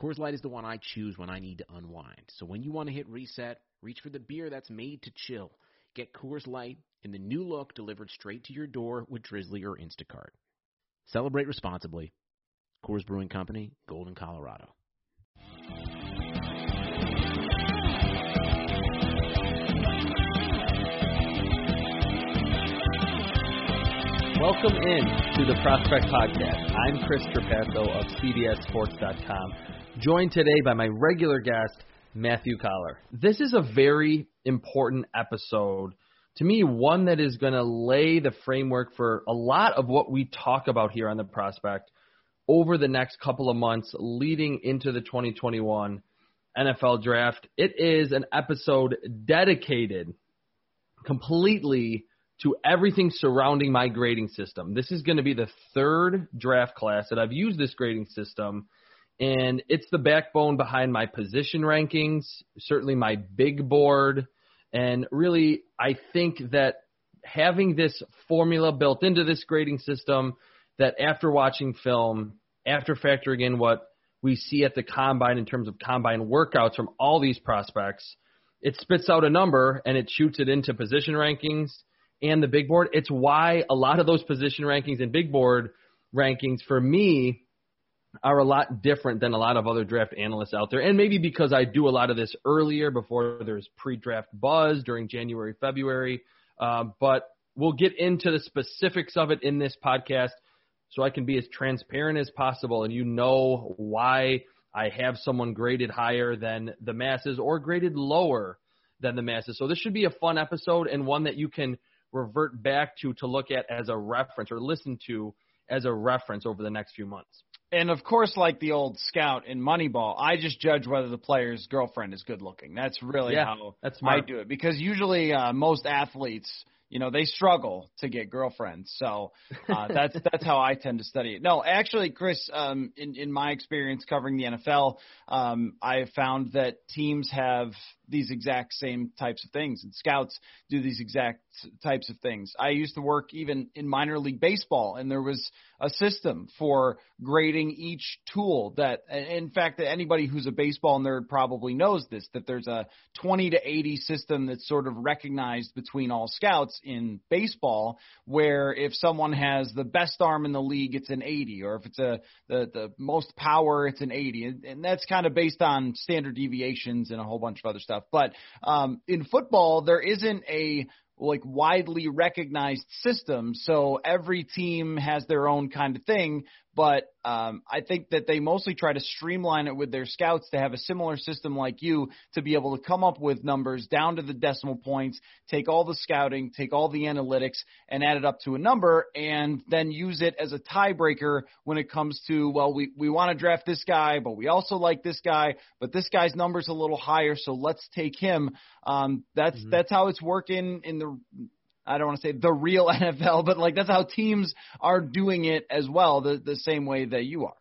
Coors Light is the one I choose when I need to unwind. So when you want to hit reset, reach for the beer that's made to chill. Get Coors Light in the new look delivered straight to your door with Drizly or Instacart. Celebrate responsibly. Coors Brewing Company, Golden, Colorado. Welcome in to the Prospect Podcast. I'm Chris Trapasso of CBSSports.com, joined today by my regular guest, Matthew Coller. This is a very important episode. To me, one that is going to lay the framework for a lot of what we talk about here on the Prospect over the next couple of months leading into the 2021 NFL Draft. It is an episode dedicated completely to everything surrounding my grading system. This is going to be the third draft class that I've used this grading system, and it's the backbone behind my position rankings, certainly my big board, and really, I think that having this formula built into this grading system, that after watching film, after factoring in what we see at the combine in terms of combine workouts from all these prospects, it spits out a number and it shoots it into position rankings and the big board. It's why a lot of those position rankings and big board rankings for me are a lot different than a lot of other draft analysts out there. And maybe because I do a lot of this earlier before there's pre draft buzz during January, February. Uh, but we'll get into the specifics of it in this podcast so I can be as transparent as possible and you know why I have someone graded higher than the masses or graded lower than the masses. So this should be a fun episode and one that you can revert back to to look at as a reference or listen to as a reference over the next few months. And of course, like the old scout in Moneyball, I just judge whether the player's girlfriend is good looking. That's really yeah, how that's I do it. Because usually uh, most athletes you know they struggle to get girlfriends. So uh, that's that's how i tend to study it. No actually chris um, in in my experience covering the nfl um, i have found that teams have these exact same types of things and scouts do these exact types of things i used to work even in minor league baseball and there was a system for grading each tool that in fact that anybody who's a baseball nerd probably knows this that there's a 20 to 80 system that's sort of recognized between all scouts in baseball where if someone has the best arm in the league, it's an 80, or if it's a the the most power, it's an 80, and, and that's kind of based on standard deviations and a whole bunch of other stuff. But um, in football, there isn't a like widely recognized system. So every team has their own kind of thing, but um, I think that they mostly try to streamline it with their scouts to have a similar system like you to be able to come up with numbers down to the decimal points, take all the scouting, take all the analytics, and add it up to a number, and then use it as a tiebreaker when it comes to well, we we want to draft this guy, but we also like this guy, but this guy's number's a little higher, so let's take him. Um, that's mm-hmm. that's how it's working in the I don't want to say the real NFL, but like that's how teams are doing it as well, the the same way that you are.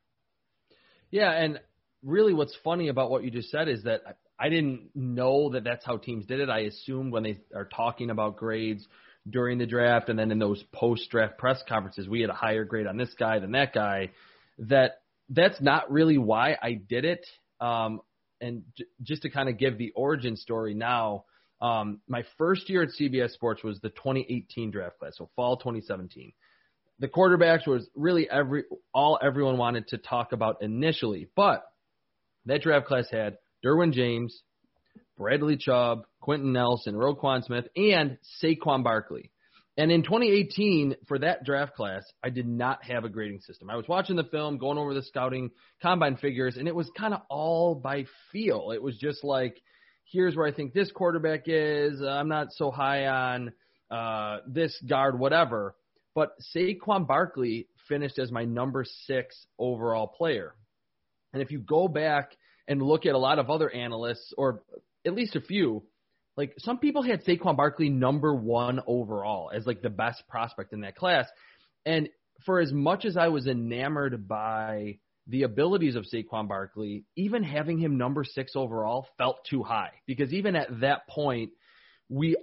Yeah, and really, what's funny about what you just said is that I didn't know that that's how teams did it. I assumed when they are talking about grades during the draft, and then in those post-draft press conferences, we had a higher grade on this guy than that guy. That that's not really why I did it. Um, and j- just to kind of give the origin story now, um, my first year at CBS Sports was the 2018 draft class, so fall 2017. The quarterbacks was really every all everyone wanted to talk about initially, but that draft class had Derwin James, Bradley Chubb, Quenton Nelson, Roquan Smith, and Saquon Barkley. And in 2018, for that draft class, I did not have a grading system. I was watching the film, going over the scouting combine figures, and it was kind of all by feel. It was just like – here's where I think this quarterback is. I'm not so high on uh, this guard, whatever. But Saquon Barkley finished as my number six overall player. And if you go back and look at a lot of other analysts, or at least a few, like some people had Saquon Barkley number one overall as like the best prospect in that class. And for as much as I was enamored by the abilities of Saquon Barkley, even having him number six overall felt too high because even at that point, we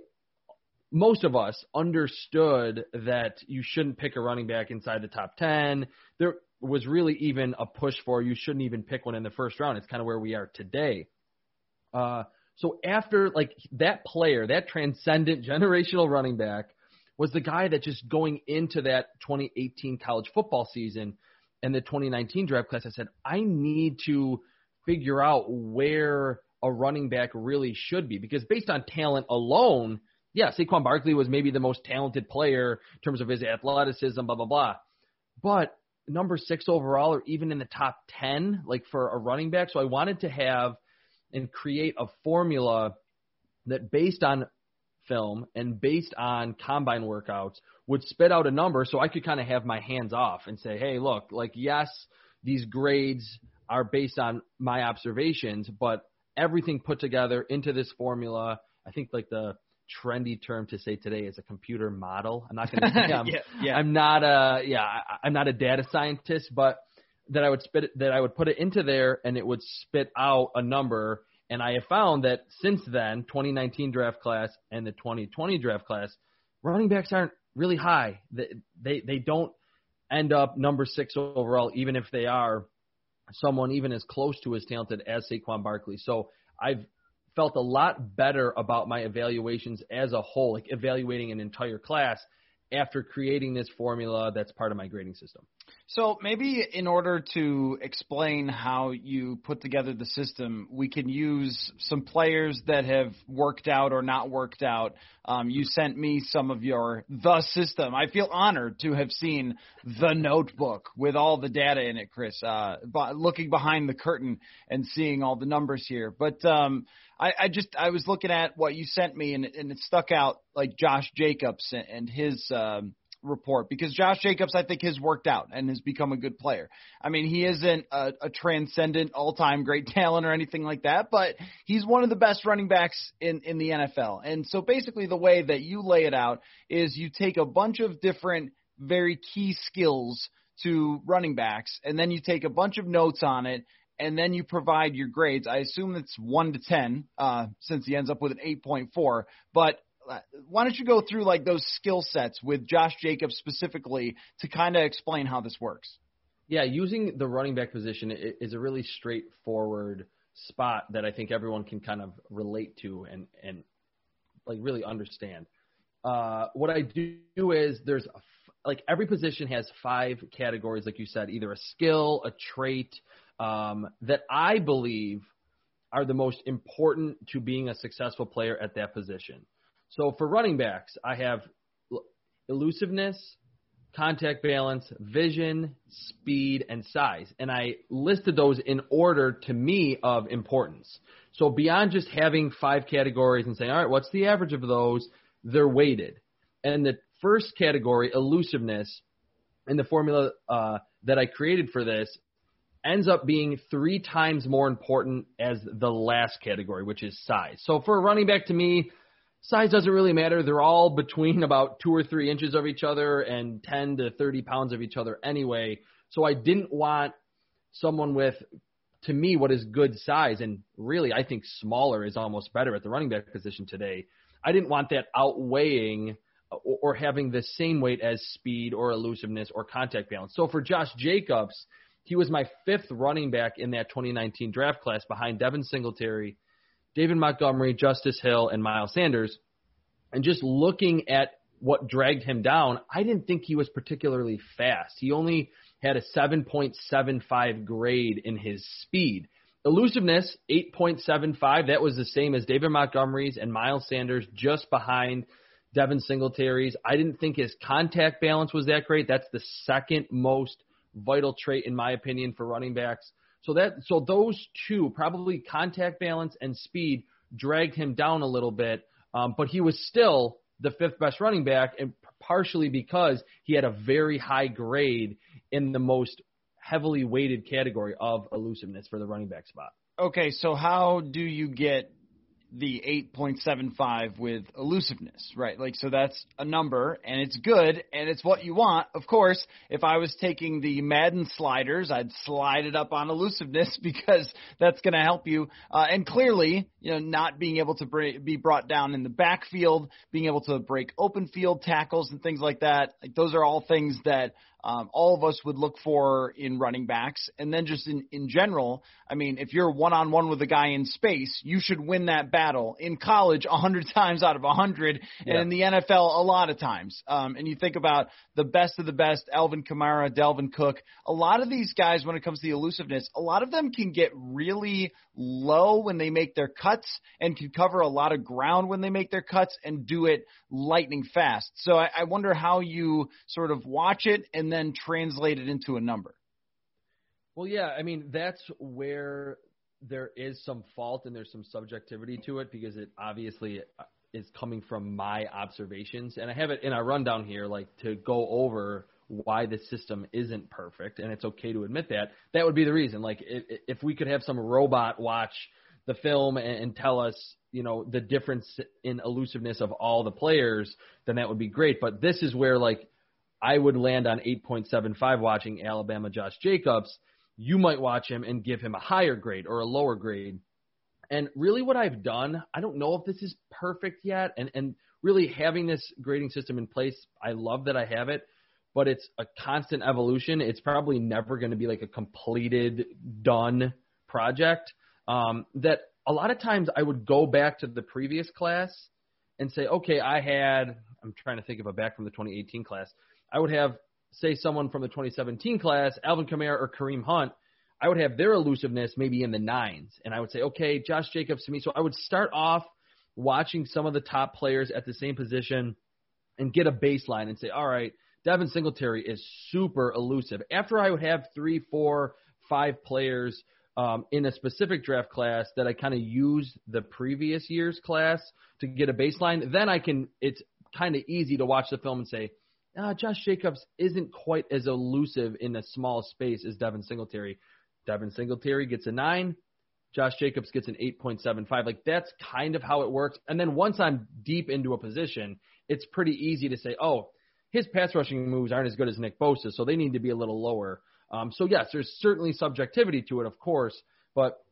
most of us understood that you shouldn't pick a running back inside the top 10. There was really even a push for you shouldn't even pick one in the first round. It's kind of where we are today. Uh, so after like that player, that transcendent generational running back was the guy that just going into that 2018 college football season and the 2019 draft class, I said, I need to figure out where a running back really should be because based on talent alone, yeah, Saquon Barkley was maybe the most talented player in terms of his athleticism, blah, blah, blah. But number six overall or even in the top 10, like for a running back. So I wanted to have and create a formula that based on film and based on combine workouts would spit out a number so I could kind of have my hands off and say, hey, look, like, yes, these grades are based on my observations, but everything put together into this formula, I think like the trendy term to say today is a computer model. I'm not going to say I'm, yeah, yeah. I'm not a yeah I'm not a data scientist, but that I would spit it, that I would put it into there and it would spit out a number. And I have found that since then, 2019 draft class and the 2020 draft class, running backs aren't really high. They they, they don't end up number six overall, even if they are someone even as close to as talented as Saquon Barkley. So I've felt a lot better about my evaluations as a whole, like evaluating an entire class after creating this formula that's part of my grading system. So maybe in order to explain how you put together the system, we can use some players that have worked out or not worked out. Um, you sent me some of your the system. I feel honored to have seen the notebook with all the data in it, Chris. Uh, looking behind the curtain and seeing all the numbers here, but. Um, I, I just I was looking at what you sent me and, and it stuck out like Josh Jacobs and, and his um, report because Josh Jacobs I think has worked out and has become a good player. I mean he isn't a, a transcendent all time great talent or anything like that, but he's one of the best running backs in in the NFL. And so basically the way that you lay it out is you take a bunch of different very key skills to running backs, and then you take a bunch of notes on it, and then you provide your grades. I assume it's one to ten, uh, since he ends up with an eight point four. But why don't you go through like those skill sets with Josh Jacobs specifically to kind of explain how this works? Yeah, using the running back position is a really straightforward spot that I think everyone can kind of relate to and and like really understand. Uh, what I do is there's like every position has five categories, like you said, either a skill, a trait, um, that I believe are the most important to being a successful player at that position. So for running backs, I have elusiveness, contact balance, vision, speed, and size. And I listed those in order to me of importance. So beyond just having five categories and saying, all right, what's the average of those? They're weighted. And the first category, elusiveness, in the formula uh, that I created for this ends up being three times more important as the last category, which is size. So for a running back, to me, size doesn't really matter. They're all between about two or three inches of each other and 10 to 30 pounds of each other anyway. So I didn't want someone with, to me, what is good size. And really, I think smaller is almost better at the running back position today. I didn't want that outweighing or having the same weight as speed or elusiveness or contact balance. So for Josh Jacobs, he was my fifth running back in that 2019 draft class behind Devin Singletary, David Montgomery, Justice Hill, and Miles Sanders. And just looking at what dragged him down, I didn't think he was particularly fast. He only had a 7.75 grade in his speed. Elusiveness, 8.75. That was the same as David Montgomery's and Miles Sanders, just behind Devin Singletary's. I didn't think his contact balance was that great. That's the second most vital trait in my opinion for running backs. So that so those two probably contact balance and speed dragged him down a little bit, um, but he was still the fifth best running back, and partially because he had a very high grade in the most heavily weighted category of elusiveness for the running back spot. Okay, so how do you get the 8.75 with elusiveness, right? Like, so that's a number and it's good and it's what you want. Of course, if I was taking the Madden sliders, I'd slide it up on elusiveness because that's going to help you. Uh, and clearly, you know, not being able to be brought down in the backfield, being able to break open field tackles and things like that. Like, those are all things that um, all of us would look for in running backs. And then just in, in general, I mean, if you're one on one with a guy in space, you should win that battle. In college, a hundred times out of a hundred, yeah. and in the NFL, a lot of times. Um, and you think about the best of the best, Alvin Kamara, Dalvin Cook. A lot of these guys, when it comes to the elusiveness, a lot of them can get really low when they make their cuts and can cover a lot of ground when they make their cuts and do it lightning fast. So I, I wonder how you sort of watch it and then translate it into a number. Well, yeah, I mean that's where there is some fault and there's some subjectivity to it because it obviously uh, is coming from my observations, and I have it in our rundown here, like to go over why the system isn't perfect, and it's okay to admit that. That would be the reason. Like if, if we could have some robot watch the film and, and tell us, you know, the difference in elusiveness of all the players, then that would be great. But this is where like I would land on 8.75 watching Alabama Josh Jacobs. You might watch him and give him a higher grade or a lower grade. And really, what I've done, I don't know if this is perfect yet. And, and really, having this grading system in place, I love that I have it but it's a constant evolution. It's probably never going to be like a completed, done project. Um, that a lot of times I would go back to the previous class and say, okay, I had, I'm trying to think of a back from the 2018 class. I would have, say, someone from the 2017 class, Alvin Kamara or Kareem Hunt. I would have their elusiveness maybe in the nines. And I would say, okay, Josh Jacobs to me. So I would start off watching some of the top players at the same position and get a baseline and say, all right, Devin Singletary is super elusive. After I would have three, four, five players um, in a specific draft class that I kind of use the previous year's class to get a baseline, then I can. It's kind of easy to watch the film and say, ah, Josh Jacobs isn't quite as elusive in a small space as Devin Singletary. Devin Singletary gets a nine. Josh Jacobs gets an 8.75. Like that's kind of how it works. And then once I'm deep into a position, it's pretty easy to say, oh, his pass rushing moves aren't as good as Nick Bosa, so they need to be a little lower. Um, so yes, there's certainly subjectivity to it, of course, but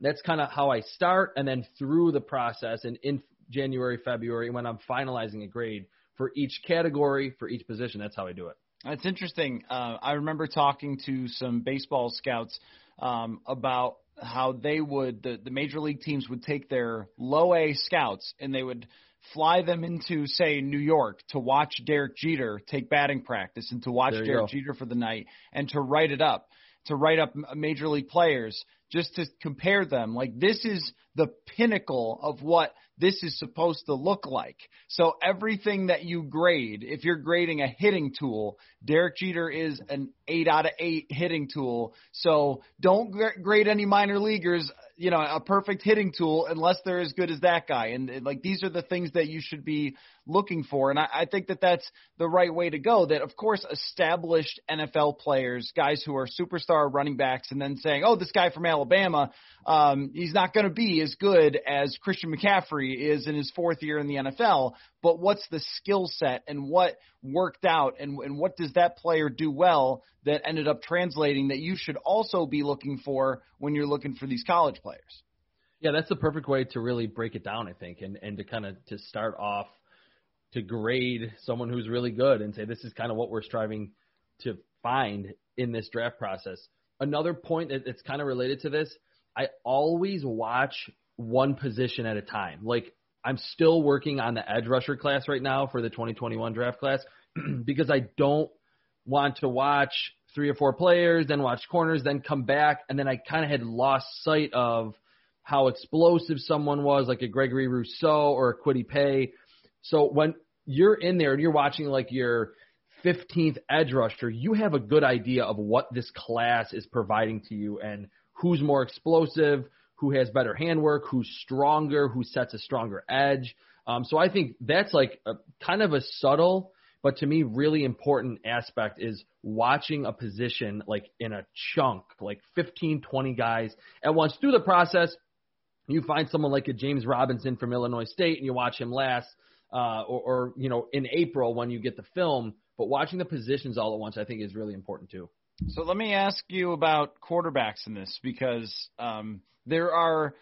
that's kind of how I start, and then through the process, and in January, February, when I'm finalizing a grade for each category, for each position, that's how I do it. That's interesting. Uh, I remember talking to some baseball scouts um, about how they would the, the major league teams would take their low A scouts and they would fly them into, say, New York to watch Derek Jeter take batting practice and to watch Derek go. Jeter for the night and to write it up, to write up major league players just to compare them. Like this is the pinnacle of what this is supposed to look like. So everything that you grade, if you're grading a hitting tool, Derek Jeter is an 8 out of 8 hitting tool. So don't grade any minor leaguers you know, a perfect hitting tool unless they're as good as that guy. And, like these are the things that you should be looking for. And I, I think that that's the right way to go. That of course established NFL players, guys who are superstar running backs, and then saying, oh, this guy from Alabama, um, he's not going to be as good as Christian McCaffrey is in his fourth year in the NFL. But what's the skill set and what worked out and, and what does that player do well that ended up translating that you should also be looking for when you're looking for these college players? Yeah, that's the perfect way to really break it down, I think, and, and to kind of to start off to grade someone who's really good and say this is kind of what we're striving to find in this draft process. Another point that's kind of related to this, I always watch one position at a time. Like I'm still working on the edge rusher class right now for the 2021 draft class because I don't want to watch three or four players, then watch corners, then come back, and then I kind of had lost sight of how explosive someone was, like a Gregory Rousseau or a Kwity Paye. So when you're in there and you're watching like your 15th edge rusher, you have a good idea of what this class is providing to you and who's more explosive, who has better handwork, who's stronger, who sets a stronger edge. Um, so I think that's like a, kind of a subtle, but to me really important aspect is watching a position like in a chunk, like 15, 20 guys at once through the process You find someone like a James Robinson from Illinois State, and you watch him last, uh, or, or you know, in April when you get the film. But watching the positions all at once, I think, is really important too. So let me ask you about quarterbacks in this because um, there are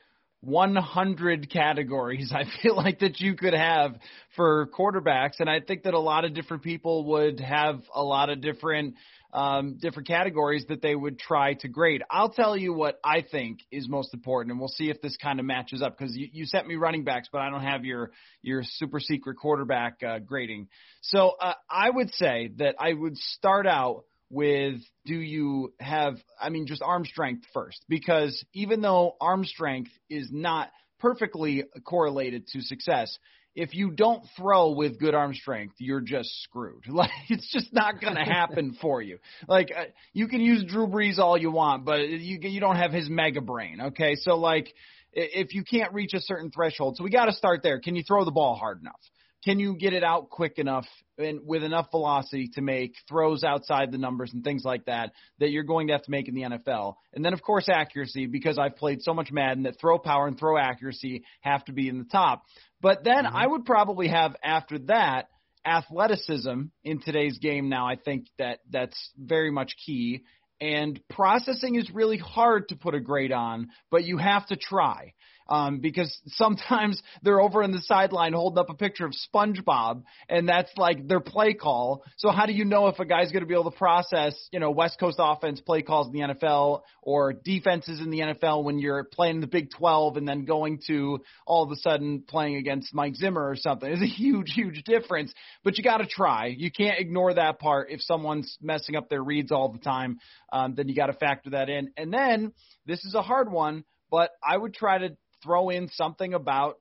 100 categories I feel like that you could have for quarterbacks, and I think that a lot of different people would have a lot of different um, different categories that they would try to grade. I'll tell you what I think is most important, and we'll see if this kind of matches up because you, you sent me running backs, but I don't have your your super secret quarterback uh, grading. So uh, I would say that I would start out with do you have I mean just arm strength first? Because even though arm strength is not perfectly correlated to success if you don't throw with good arm strength you're just screwed. Like it's just not going to happen for you. Like uh, you can use Drew Brees all you want but you you don't have his mega brain okay? So like if you can't reach a certain threshold so we got to start there. Can you throw the ball hard enough can you get it out quick enough and with enough velocity to make throws outside the numbers and things like that that you're going to have to make in the NFL? And then of course accuracy because I've played so much Madden that throw power and throw accuracy have to be in the top. But then mm-hmm. I would probably have after that athleticism in today's game now I think that that's very much key and processing is really hard to put a grade on, but you have to try um, because sometimes they're over in the sideline holding up a picture of SpongeBob, and that's like their play call. So how do you know if a guy's going to be able to process, you know, West Coast offense play calls in the NFL or defenses in the NFL when you're playing the Big 12 and then going to all of a sudden playing against Mike Zimmer or something? It's a huge, huge difference. But you got to try. You can't ignore that part. If someone's messing up their reads all the time, um, then you got to factor that in. And then this is a hard one, but I would try to throw in something about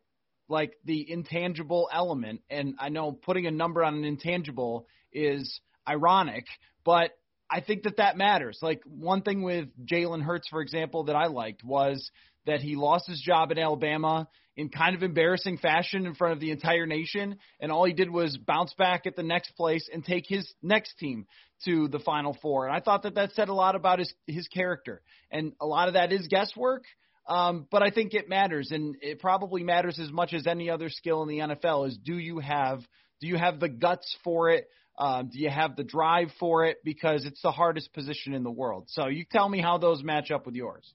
like the intangible element. And I know putting a number on an intangible is ironic, but I think that that matters. Like one thing with Jalen Hurts, for example, that I liked was that he lost his job in Alabama in kind of embarrassing fashion in front of the entire nation, and all he did was bounce back at the next place and take his next team to the Final Four. And I thought that that said a lot about his his character, and a lot of that is guesswork. Um, but I think it matters, and it probably matters as much as any other skill in the NFL. Is do you have do you have the guts for it? Um, do you have the drive for it? Because it's the hardest position in the world. So you tell me how those match up with yours.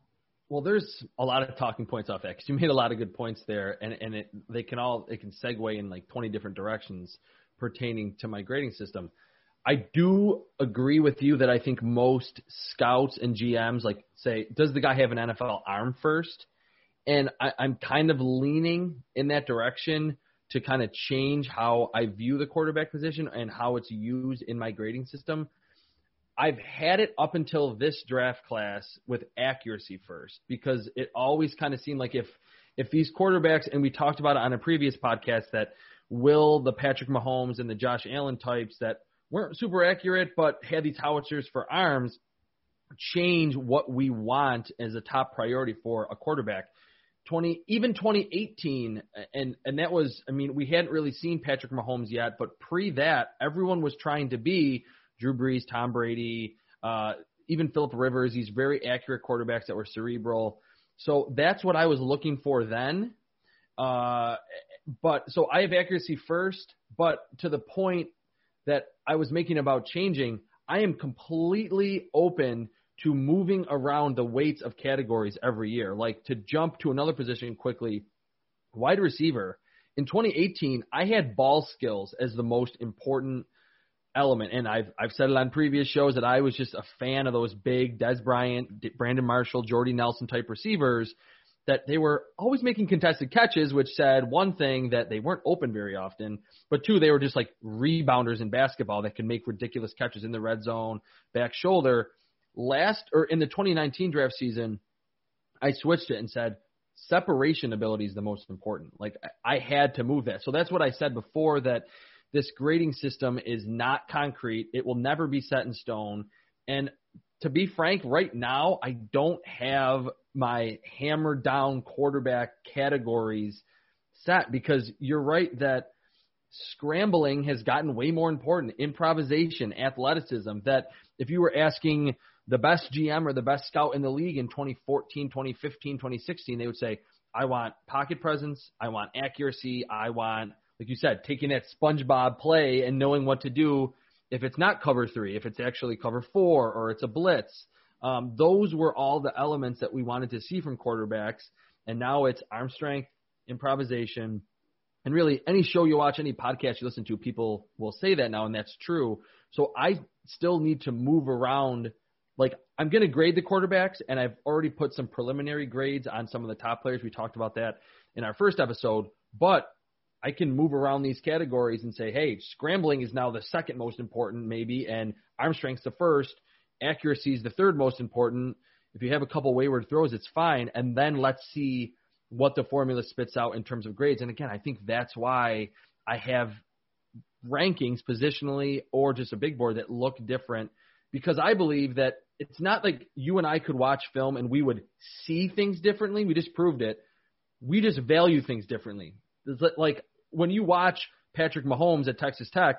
Well, there's a lot of talking points off that because you made a lot of good points there, and and it they can all it can segue in like 20 different directions pertaining to my grading system. I do agree with you that I think most scouts and GMs like say, does the guy have an NFL arm first? And I, I'm kind of leaning in that direction to kind of change how I view the quarterback position and how it's used in my grading system. I've had it up until this draft class with accuracy first because it always kind of seemed like if if these quarterbacks and we talked about it on a previous podcast that will the Patrick Mahomes and the Josh Allen types that weren't super accurate, but had these howitzers for arms, change what we want as a top priority for a quarterback. 20 even 2018 and and that was I mean we hadn't really seen Patrick Mahomes yet but pre that everyone was trying to be Drew Brees, Tom Brady, uh, even Philip Rivers, these very accurate quarterbacks that were cerebral. So that's what I was looking for then. Uh, but so I have accuracy first, but to the point that I was making about changing, I am completely open to moving around the weights of categories every year. Like to jump to another position quickly, wide receiver. In 2018, I had ball skills as the most important element, and I've I've said it on previous shows that I was just a fan of those big Dez Bryant, Brandon Marshall, Jordy Nelson type receivers that they were always making contested catches, which said one thing that they weren't open very often, but two, they were just like rebounders in basketball that could make ridiculous catches in the red zone, back shoulder. Last or in the 2019 draft season, I switched it and said separation ability is the most important. Like I had to move that. So that's what I said before that this grading system is not concrete. It will never be set in stone. And to be frank, right now, I don't have my hammer down quarterback categories set because you're right that scrambling has gotten way more important. Improvisation, athleticism. That if you were asking the best GM or the best scout in the league in 2014, 2015, 2016, they would say I want pocket presence. I want accuracy. I want, like you said, taking that SpongeBob play and knowing what to do if it's not cover three, if it's actually cover four or it's a blitz. Um, those were all the elements that we wanted to see from quarterbacks. And now it's arm strength, improvisation, and really any show you watch, any podcast you listen to, people will say that now, and that's true. So I still need to move around. Like I'm going to grade the quarterbacks, and I've already put some preliminary grades on some of the top players. We talked about that in our first episode, but I can move around these categories and say, hey, scrambling is now the second most important, maybe, and arm strength's the first. Accuracy is the third most important. If you have a couple wayward throws, it's fine. And then let's see what the formula spits out in terms of grades. And again, I think that's why I have rankings positionally or just a big board that look different because I believe that it's not like you and I could watch film and we would see things differently. We just proved it. We just value things differently. Like when you watch Patrick Mahomes at Texas Tech,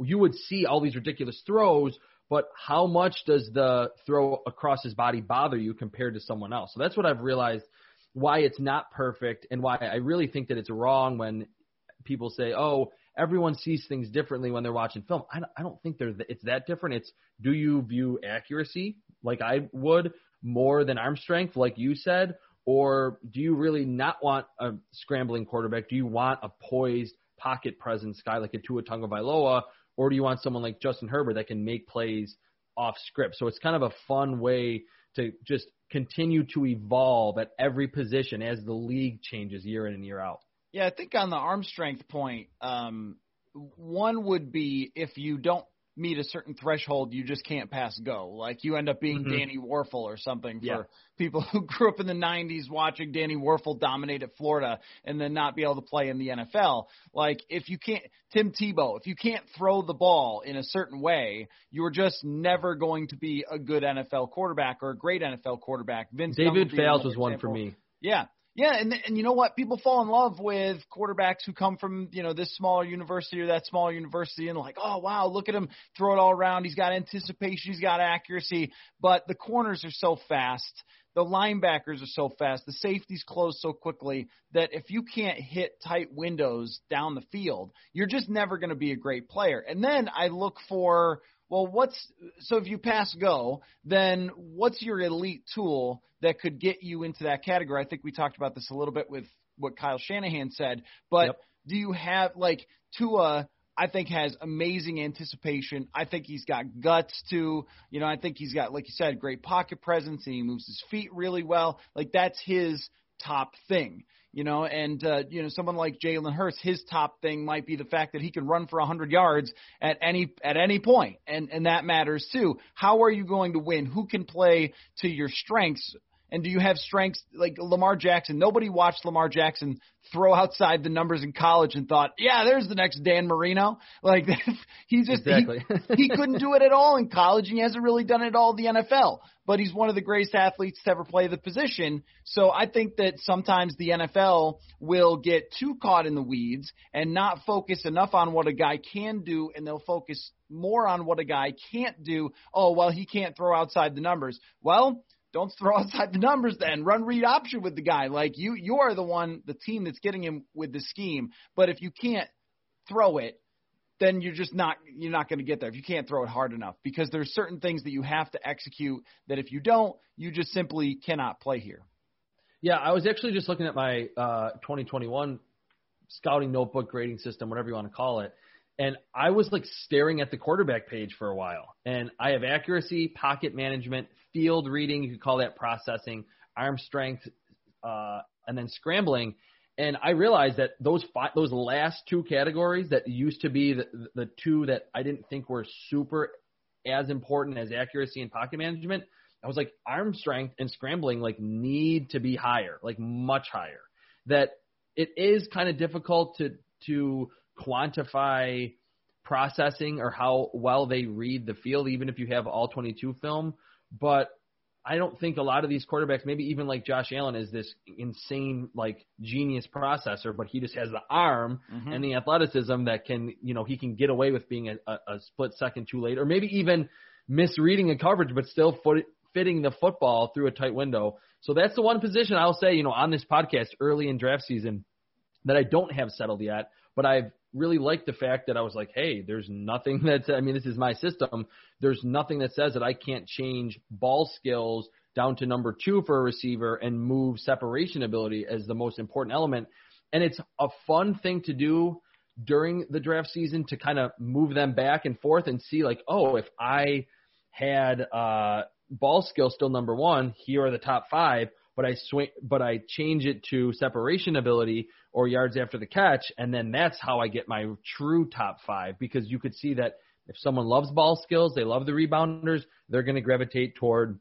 you would see all these ridiculous throws, but how much does the throw across his body bother you compared to someone else? So that's what I've realized why it's not perfect and why I really think that it's wrong when people say, "Oh, everyone sees things differently when they're watching film." I don't, think they're it's that different. It's do you view accuracy like I would more than arm strength, like you said, or do you really not want a scrambling quarterback? Do you want a poised pocket presence guy like a Tua Tagovailoa, or do you want someone like Justin Herbert that can make plays off script? So it's kind of a fun way to just continue to evolve at every position as the league changes year in and year out. Yeah, I think on the arm strength point, um, one would be if you don't meet a certain threshold, you just can't pass go. Like you end up being mm-hmm. Danny Wuerffel or something for yeah. people who grew up in the 90s watching Danny Wuerffel dominate at Florida and then not be able to play in the NFL. Like if you can't, Tim Tebow, if you can't throw the ball in a certain way, you're just never going to be a good NFL quarterback or a great NFL quarterback. Vince David Fales was one for me. Yeah. Yeah, and and you know what? People fall in love with quarterbacks who come from you know this smaller university or that smaller university, and like, oh wow, look at him throw it all around. He's got anticipation, he's got accuracy, but the corners are so fast, the linebackers are so fast, the safeties close so quickly that if you can't hit tight windows down the field, you're just never going to be a great player. And then I look for well, what's so if you pass go, then what's your elite tool that could get you into that category? I think we talked about this a little bit with what Kyle Shanahan said, but yep. do you have like Tua? I think has amazing anticipation. I think he's got guts too. You know, I think he's got, like you said, great pocket presence and he moves his feet really well. Like that's his top thing you know, and uh, you know someone like Jalen Hurts, his top thing might be the fact that he can run for 100 yards at any at any point, and and that matters too. How are you going to win? Who can play to your strengths? And do you have strengths like Lamar Jackson? Nobody watched Lamar Jackson throw outside the numbers in college and thought, yeah, there's the next Dan Marino. Like he just exactly. he, he couldn't do it at all in college, and he hasn't really done it all in the NFL. But he's one of the greatest athletes to ever play the position. So I think that sometimes the NFL will get too caught in the weeds and not focus enough on what a guy can do, and they'll focus more on what a guy can't do. Oh, well, he can't throw outside the numbers. Well, don't throw outside the numbers then. Run read option with the guy. Like you you are the one, the team that's getting him with the scheme. But if you can't throw it, then you're just not you're not going to get there if you can't throw it hard enough because there's certain things that you have to execute that if you don't, you just simply cannot play here. Yeah, I was actually just looking at my uh, 2021 scouting notebook grading system, whatever you want to call it, and I was like staring at the quarterback page for a while. And I have accuracy, pocket management, field reading, you could call that processing, arm strength, uh, and then scrambling. And I realized that those five, those last two categories that used to be the, the two that I didn't think were super as important as accuracy and pocket management, I was like arm strength and scrambling like need to be higher, like much higher. That it is kind of difficult to to quantify processing or how well they read the field, even if you have all 22 film. But I don't think a lot of these quarterbacks, maybe even like Josh Allen, is this insane like genius processor, but he just has the arm mm-hmm. and the athleticism that can, you know, he can get away with being a, a, a split second too late, or maybe even misreading a coverage, but still foot, fitting the football through a tight window. So that's the one position I'll say, you know, on this podcast early in draft season that I don't have settled yet, but I've really liked the fact that I was like, hey, there's nothing that's, I mean, this is my system. There's nothing that says that I can't change ball skills down to number two for a receiver and move separation ability as the most important element. And it's a fun thing to do during the draft season to kind of move them back and forth and see like, oh, if I had uh, ball skill still number one, here are the top five, but I swing, but I change it to separation ability or yards after the catch, and then that's how I get my true top five because you could see that if someone loves ball skills, they love the rebounders, they're going to gravitate toward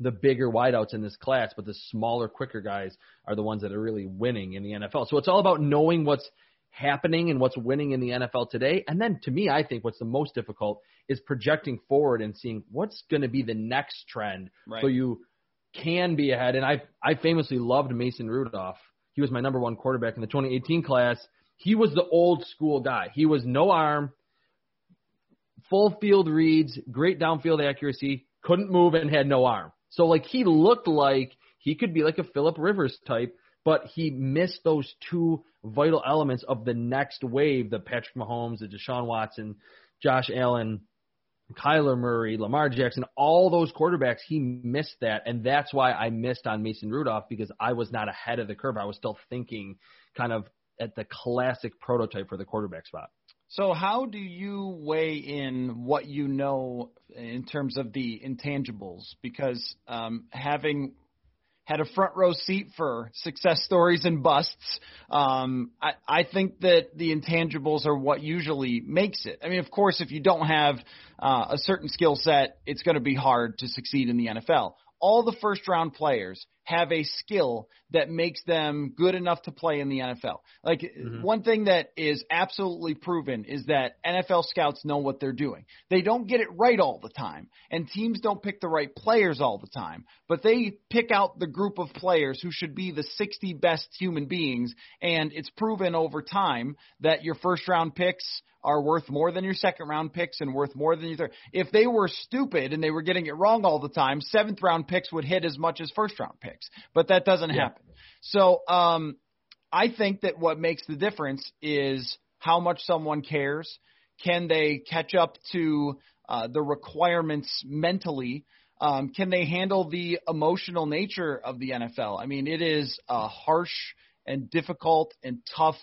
the bigger wideouts in this class, but the smaller, quicker guys are the ones that are really winning in the NFL. So it's all about knowing what's happening and what's winning in the NFL today. And then to me, I think what's the most difficult is projecting forward and seeing what's going to be the next trend. Right. So you can be ahead. And I I famously loved Mason Rudolph. He was my number one quarterback in the 2018 class. He was the old school guy. He was no arm, full field reads, great downfield accuracy, couldn't move and had no arm. So like he looked like he could be like a Philip Rivers type, but he missed those two vital elements of the next wave, the Patrick Mahomes, the Deshaun Watson, Josh Allen, Kyler Murray, Lamar Jackson, all those quarterbacks, he missed that. And that's why I missed on Mason Rudolph because I was not ahead of the curve. I was still thinking kind of at the classic prototype for the quarterback spot. So, how do you weigh in what you know in terms of the intangibles? Because um, having had a front row seat for success stories and busts. Um, I, I think that the intangibles are what usually makes it. I mean, of course, if you don't have uh, a certain skill set, it's going to be hard to succeed in the NFL. All the first round players have a skill that makes them good enough to play in the NFL. Like mm-hmm. one thing that is absolutely proven is that NFL scouts know what they're doing. They don't get it right all the time, and teams don't pick the right players all the time, but they pick out the group of players who should be the 60 best human beings, and it's proven over time that your first round picks are worth more than your second round picks and worth more than your third. If they were stupid and they were getting it wrong all the time, seventh round picks would hit as much as first round picks picks, but that doesn't yeah. happen. So um, I think that what makes the difference is how much someone cares. Can they catch up to uh, the requirements mentally? Um, can they handle the emotional nature of the NFL? I mean, it is a harsh and difficult and tough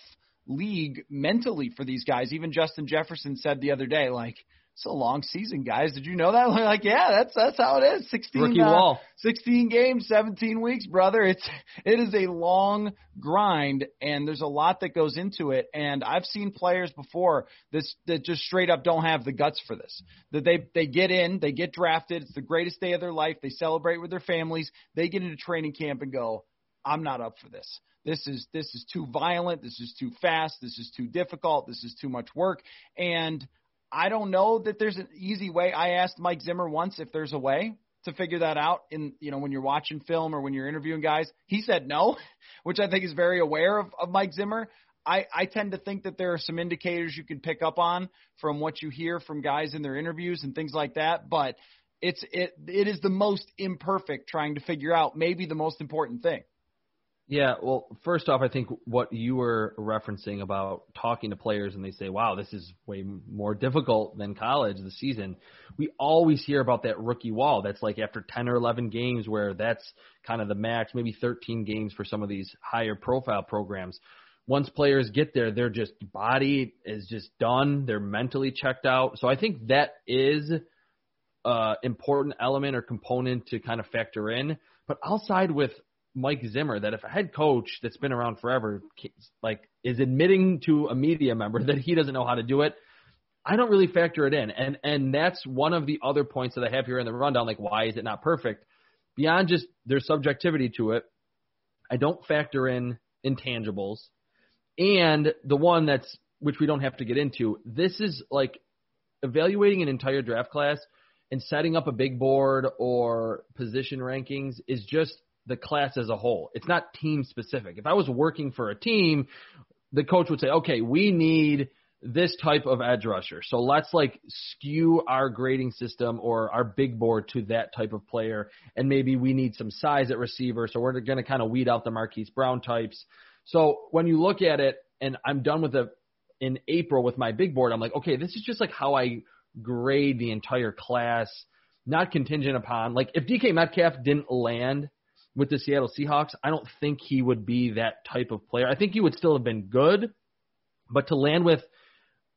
league mentally for these guys. Even Justin Jefferson said the other day, like, it's a long season, guys. Did you know that? We're like, yeah, that's that's how it is. Sixteen uh, sixteen games, seventeen weeks, brother. It's it is a long grind, and there's a lot that goes into it. And I've seen players before this that just straight up don't have the guts for this. That they they get in, they get drafted. It's the greatest day of their life. They celebrate with their families. They get into training camp and go, I'm not up for this. This is this is too violent. This is too fast. This is too difficult. This is too much work. And I don't know that there's an easy way. I asked Mike Zimmer once if there's a way to figure that out in you know when you're watching film or when you're interviewing guys. He said no, which I think is very aware of, of Mike Zimmer. I, I tend to think that there are some indicators you can pick up on from what you hear from guys in their interviews and things like that, but it's it it is the most imperfect trying to figure out maybe the most important thing. Yeah, well, first off, I think what you were referencing about talking to players and they say, wow, this is way more difficult than college, the season. We always hear about that rookie wall. That's like after 10 or 11 games where that's kind of the max, maybe 13 games for some of these higher profile programs. Once players get there, they're just body is just done. They're mentally checked out. So I think that is uh important element or component to kind of factor in. But I'll side with Mike Zimmer that if a head coach that's been around forever like is admitting to a media member that he doesn't know how to do it, I don't really factor it in. And and that's one of the other points that I have here in the rundown like why is it not perfect? Beyond just there's subjectivity to it, I don't factor in intangibles. And the one that's which we don't have to get into, this is like evaluating an entire draft class and setting up a big board or position rankings is just the class as a whole. It's not team specific. If I was working for a team, the coach would say, okay, we need this type of edge rusher. So let's like skew our grading system or our big board to that type of player. And maybe we need some size at receiver. So we're going to kind of weed out the Marquise Brown types. So when you look at it, and I'm done with the in April with my big board, I'm like, okay, this is just like how I grade the entire class, not contingent upon like if DK Metcalf didn't land with the Seattle Seahawks, I don't think he would be that type of player. I think he would still have been good, but to land with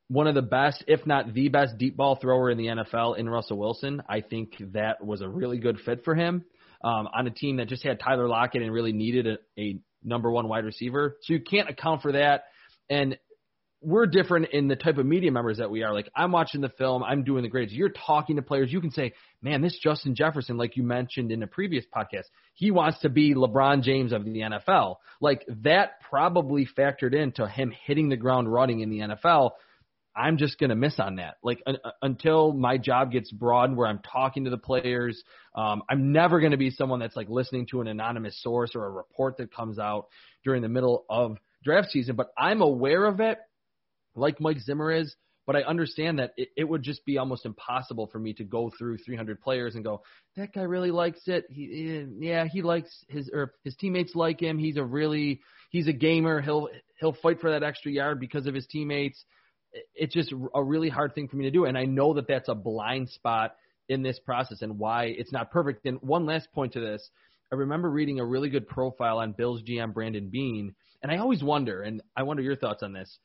one of the best, if not the best, deep ball thrower in the NFL in Russell Wilson. I think that was a really good fit for him um, on a team that just had Tyler Lockett and really needed a, a number one wide receiver. So you can't account for that. And we're different in the type of media members that we are. Like I'm watching the film, I'm doing the grades. You're talking to players. You can say, "Man, this Justin Jefferson, like you mentioned in a previous podcast, he wants to be LeBron James of the NFL." Like that probably factored into him hitting the ground running in the NFL. I'm just going to miss on that. Like un- until my job gets broadened where I'm talking to the players, um, I'm never going to be someone that's like listening to an anonymous source or a report that comes out during the middle of draft season. But I'm aware of it, like Mike Zimmer is. But I understand that it, it would just be almost impossible for me to go through 300 players and go, that guy really likes it. He, eh, yeah, he likes his or his teammates like him. He's a really he's a gamer. He'll he'll fight for that extra yard because of his teammates it's just a really hard thing for me to do. And I know that that's a blind spot in this process and why it's not perfect. And one last point to this. I remember reading a really good profile on Bills GM Brandon Beane, and I always wonder, and I wonder your thoughts on this.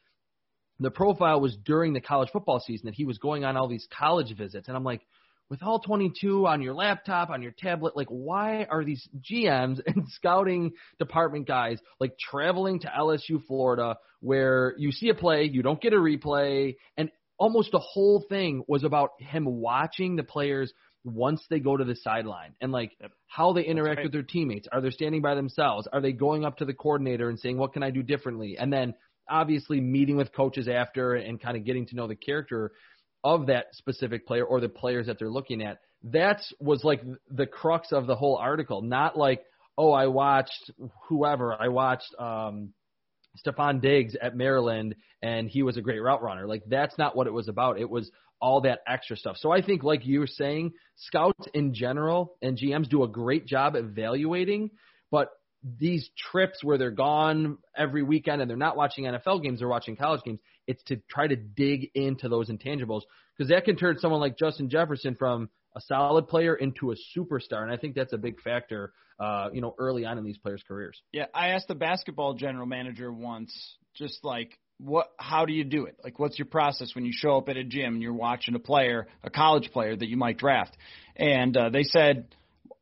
The profile was during the college football season that he was going on all these college visits, and I'm like, with all 22 on your laptop, on your tablet, like why are these GMs and scouting department guys like traveling to LSU, Florida, where you see a play, you don't get a replay, and almost the whole thing was about him watching the players once they go to the sideline and like yep. how they interact right. with their teammates. Are they standing by themselves? Are they going up to the coordinator and saying, what can I do differently? And then obviously meeting with coaches after and kind of getting to know the character of that specific player or the players that they're looking at. That's was like the crux of the whole article, not like, oh, I watched whoever. I watched um Stefon Diggs at Maryland and he was a great route runner. Like that's not what it was about. It was all that extra stuff. So I think like you were saying, scouts in general and GMs do a great job evaluating, but these trips where they're gone every weekend and they're not watching NFL games, they're watching college games. It's to try to dig into those intangibles because that can turn someone like Justin Jefferson from a solid player into a superstar, and I think that's a big factor, uh, you know, early on in these players' careers. Yeah, I asked the basketball general manager once, just like what how do you do it like what's your process when you show up at a gym and you're watching a player a college player that you might draft and uh, they said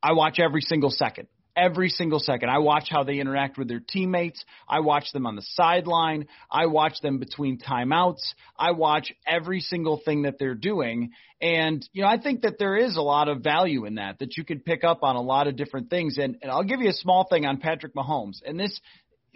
i watch every single second every single second. I watch how they interact with their teammates. I watch them on the sideline. I watch them between timeouts. I watch every single thing that they're doing. And, you know, I think that there is a lot of value in that, that you can pick up on a lot of different things. And, and I'll give you a small thing on Patrick Mahomes. And this,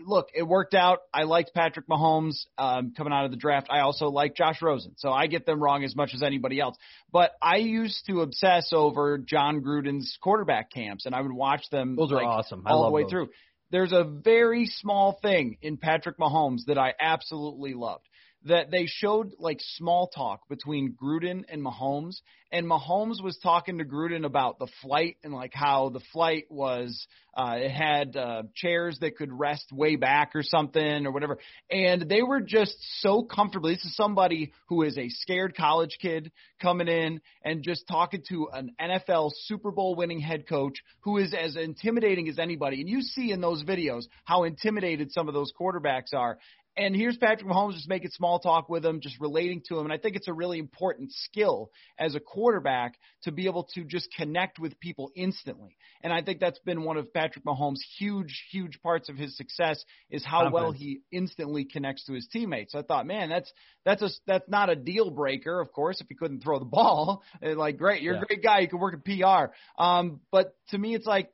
look, it worked out. I liked Patrick Mahomes um, coming out of the draft. I also like Josh Rosen, so I get them wrong as much as anybody else. But I used to obsess over Jon Gruden's quarterback camps, and I would watch them. Those like, are awesome. I all the way those. through. There's a very small thing in Patrick Mahomes that I absolutely loved that they showed like small talk between Gruden and Mahomes, and Mahomes was talking to Gruden about the flight and like how the flight was uh, it had uh, chairs that could rest way back or something or whatever, and they were just so comfortable. This is somebody who is a scared college kid coming in and just talking to an NFL Super Bowl winning head coach who is as intimidating as anybody. And you see in those videos how intimidated some of those quarterbacks are. And here's Patrick Mahomes just making small talk with him, just relating to him. And I think it's a really important skill as a quarterback to be able to just connect with people instantly. And I think that's been one of Patrick Mahomes' huge, huge parts of his success is how Confidence. well he instantly connects to his teammates. I thought, man, that's that's a that's not a deal breaker, of course, if he couldn't throw the ball. like, great, you're yeah. a great guy. You can work in PR. Um, but to me, it's like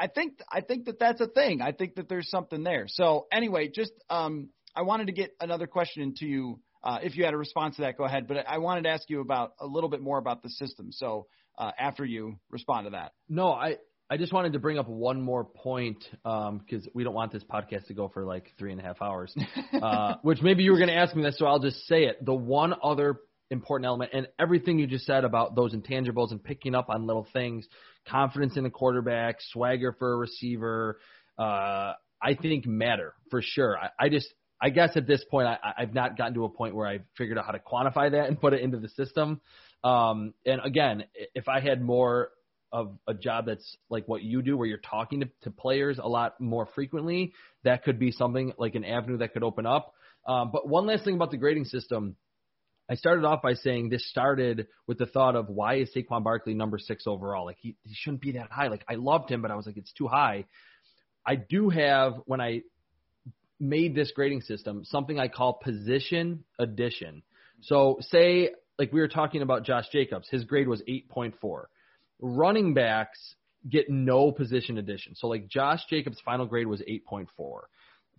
I think I think that that's a thing. I think that there's something there. So anyway, just um, I wanted to get another question into you. Uh, if you had a response to that, go ahead. But I wanted to ask you about a little bit more about the system. So uh, after you respond to that. No, I I just wanted to bring up one more point because um, we don't want this podcast to go for like three and a half hours, uh, which maybe you were going to ask me this, so I'll just say it. The one other important element, and everything you just said about those intangibles and picking up on little things, confidence in a quarterback, swagger for a receiver, uh, I think matter for sure. I, I just, I guess at this point, I, I've not gotten to a point where I've figured out how to quantify that and put it into the system. Um, and again, if I had more of a job that's like what you do, where you're talking to, to players a lot more frequently, that could be something like an avenue that could open up. Um, but one last thing about the grading system. I started off by saying this started with the thought of why is Saquon Barkley number six overall? Like he, he shouldn't be that high. Like I loved him, but I was like, it's too high. I do have when I made this grading system something I call position addition. So say like we were talking about Josh Jacobs, his grade was 8.4 running backs get no position addition. So like Josh Jacobs' final grade was 8.4.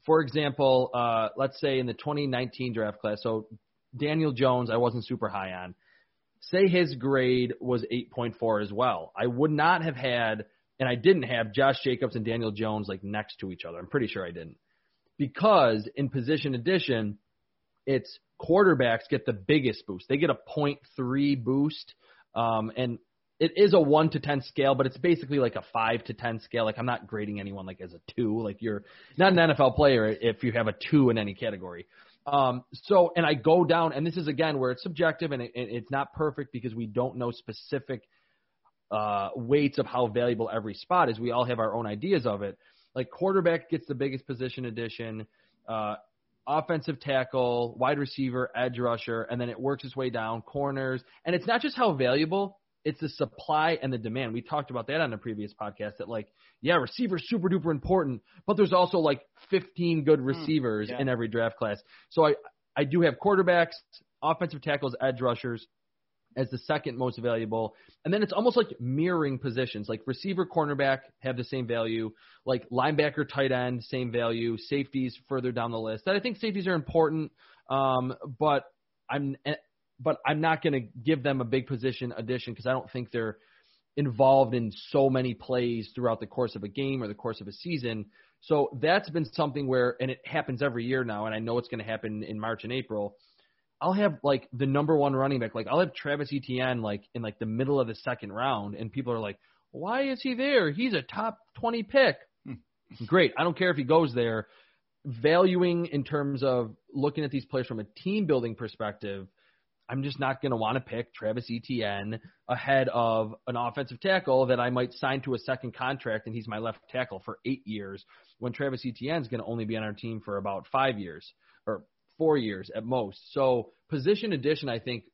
For example, uh, let's say in the 2019 draft class, so Daniel Jones, I wasn't super high on. Say his grade was 8.4 as well. I would not have had, and I didn't have Josh Jacobs and Daniel Jones like next to each other. I'm pretty sure I didn't. Because in position addition, it's quarterbacks get the biggest boost. They get a 0.3 boost. Um, and it is a one to ten scale, but it's basically like a five to ten scale. Like I'm not grading anyone like as a two. Like you're not an NFL player if you have a two in any category. Um, so and I go down, and this is again where it's subjective and it, it's not perfect because we don't know specific uh, weights of how valuable every spot is. We all have our own ideas of it. Like quarterback gets the biggest position addition. Uh, offensive tackle, wide receiver, edge rusher, and then it works its way down, corners. And it's not just how valuable, it's the supply and the demand. We talked about that on the previous podcast that like, yeah, receivers super duper important, but there's also like 15 good hmm, receivers mm, yeah. in every draft class. So I I do have quarterbacks, offensive tackles, edge rushers as the second most valuable. And then it's almost like mirroring positions. Like receiver, cornerback have the same value. Like linebacker, tight end, same value. Safeties further down the list. That I think safeties are important. Um, but I'm but I'm not going to give them a big position addition because I don't think they're involved in so many plays throughout the course of a game or the course of a season. So that's been something where, and it happens every year now, and I know it's going to happen in March and April. I'll have like the number one running back, like I'll have Travis Etienne like in like the middle of the second round, and people are like, "Why is he there? He's a top twenty pick." Hmm. Great, I don't care if he goes there. Valuing in terms of looking at these players from a team building perspective, I'm just not going to want to pick Travis Etienne ahead of an offensive tackle that I might sign to a second contract and he's my left tackle for eight years when Travis Etienne is going to only be on our team for about five years or four years at most. So position addition, I think,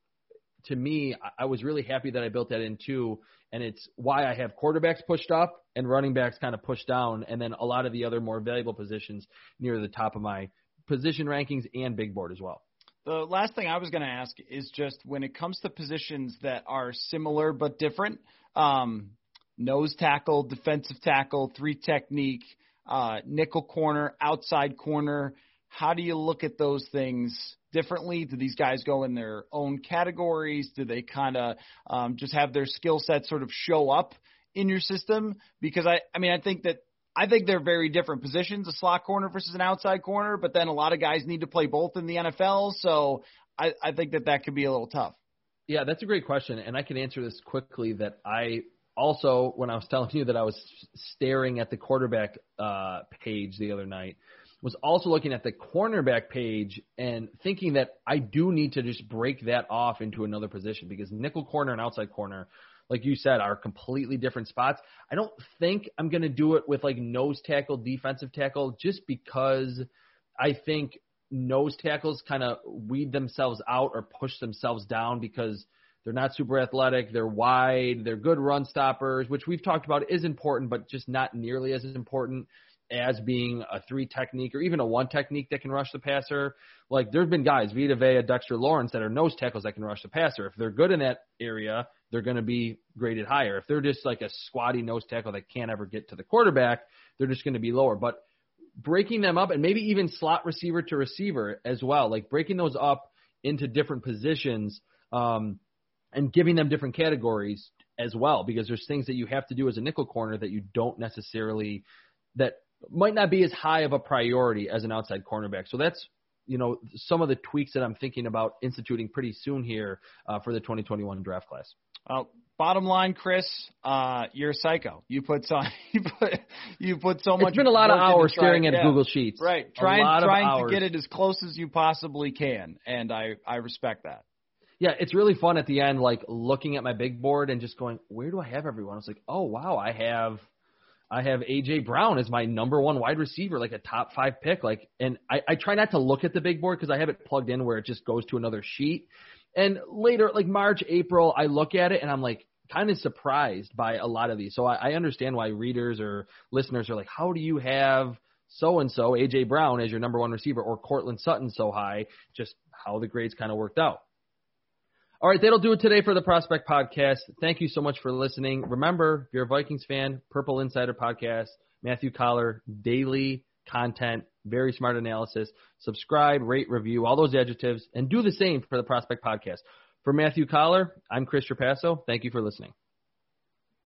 to me, I was really happy that I built that in too. And it's why I have quarterbacks pushed up and running backs kind of pushed down, and then a lot of the other more valuable positions near the top of my position rankings and big board as well. The last thing I was going to ask is just when it comes to positions that are similar but different, um, nose tackle, defensive tackle, three technique, uh, nickel corner, outside corner. How do you look at those things differently? Do these guys go in their own categories? Do they kind of um, just have their skill set sort of show up in your system? Because I, I mean, I think that I think they're very different positions, a slot corner versus an outside corner, but then a lot of guys need to play both in the NFL. So I, I think that that could be a little tough. Yeah, that's a great question. And I can answer this quickly that I also, when I was telling you that I was staring at the quarterback uh, page the other night, was also looking at the cornerback page and thinking that I do need to just break that off into another position because nickel corner and outside corner like you said, are completely different spots. I don't think I'm going to do it with like nose tackle, defensive tackle, just because I think nose tackles kind of weed themselves out or push themselves down because they're not super athletic, they're wide, they're good run stoppers, which we've talked about is important, but just not nearly as important as being a three technique or even a one technique that can rush the passer. Like there's been guys, Vita Vea, Dexter Lawrence, that are nose tackles that can rush the passer. If they're good in that area, they're going to be graded higher. If they're just like a squatty nose tackle that can't ever get to the quarterback, they're just going to be lower. But breaking them up and maybe even slot receiver to receiver as well, like breaking those up into different positions um, and giving them different categories as well because there's things that you have to do as a nickel corner that you don't necessarily that might not be as high of a priority as an outside cornerback. So that's you know some of the tweaks that I'm thinking about instituting pretty soon here uh, for the 2021 draft class. Well, bottom line, Chris, uh, you're a psycho. You put so you put you put so much. It's been a lot of hours staring at yeah, Google Sheets. Right, trying trying to get it as close as you possibly can, and I I respect that. Yeah, it's really fun at the end, like looking at my big board and just going, where do I have everyone? I was like, oh wow, I have I have AJ Brown as my number one wide receiver, like a top five pick. Like, and I, I try not to look at the big board because I have it plugged in where it just goes to another sheet. And later, like March, April, I look at it and I'm like kind of surprised by a lot of these. So I, I understand why readers or listeners are like, how do you have so and so AJ Brown as your number one receiver or Courtland Sutton so high? Just how the grades kind of worked out. All right, that'll do it today for the Prospect Podcast. Thank you so much for listening. Remember, if you're a Vikings fan, Purple Insider Podcast, Matthew Coller, daily content, very smart analysis. Subscribe, rate, review, all those adjectives, and do the same for the Prospect Podcast. For Matthew Coller, I'm Chris Trapasso. Thank you for listening.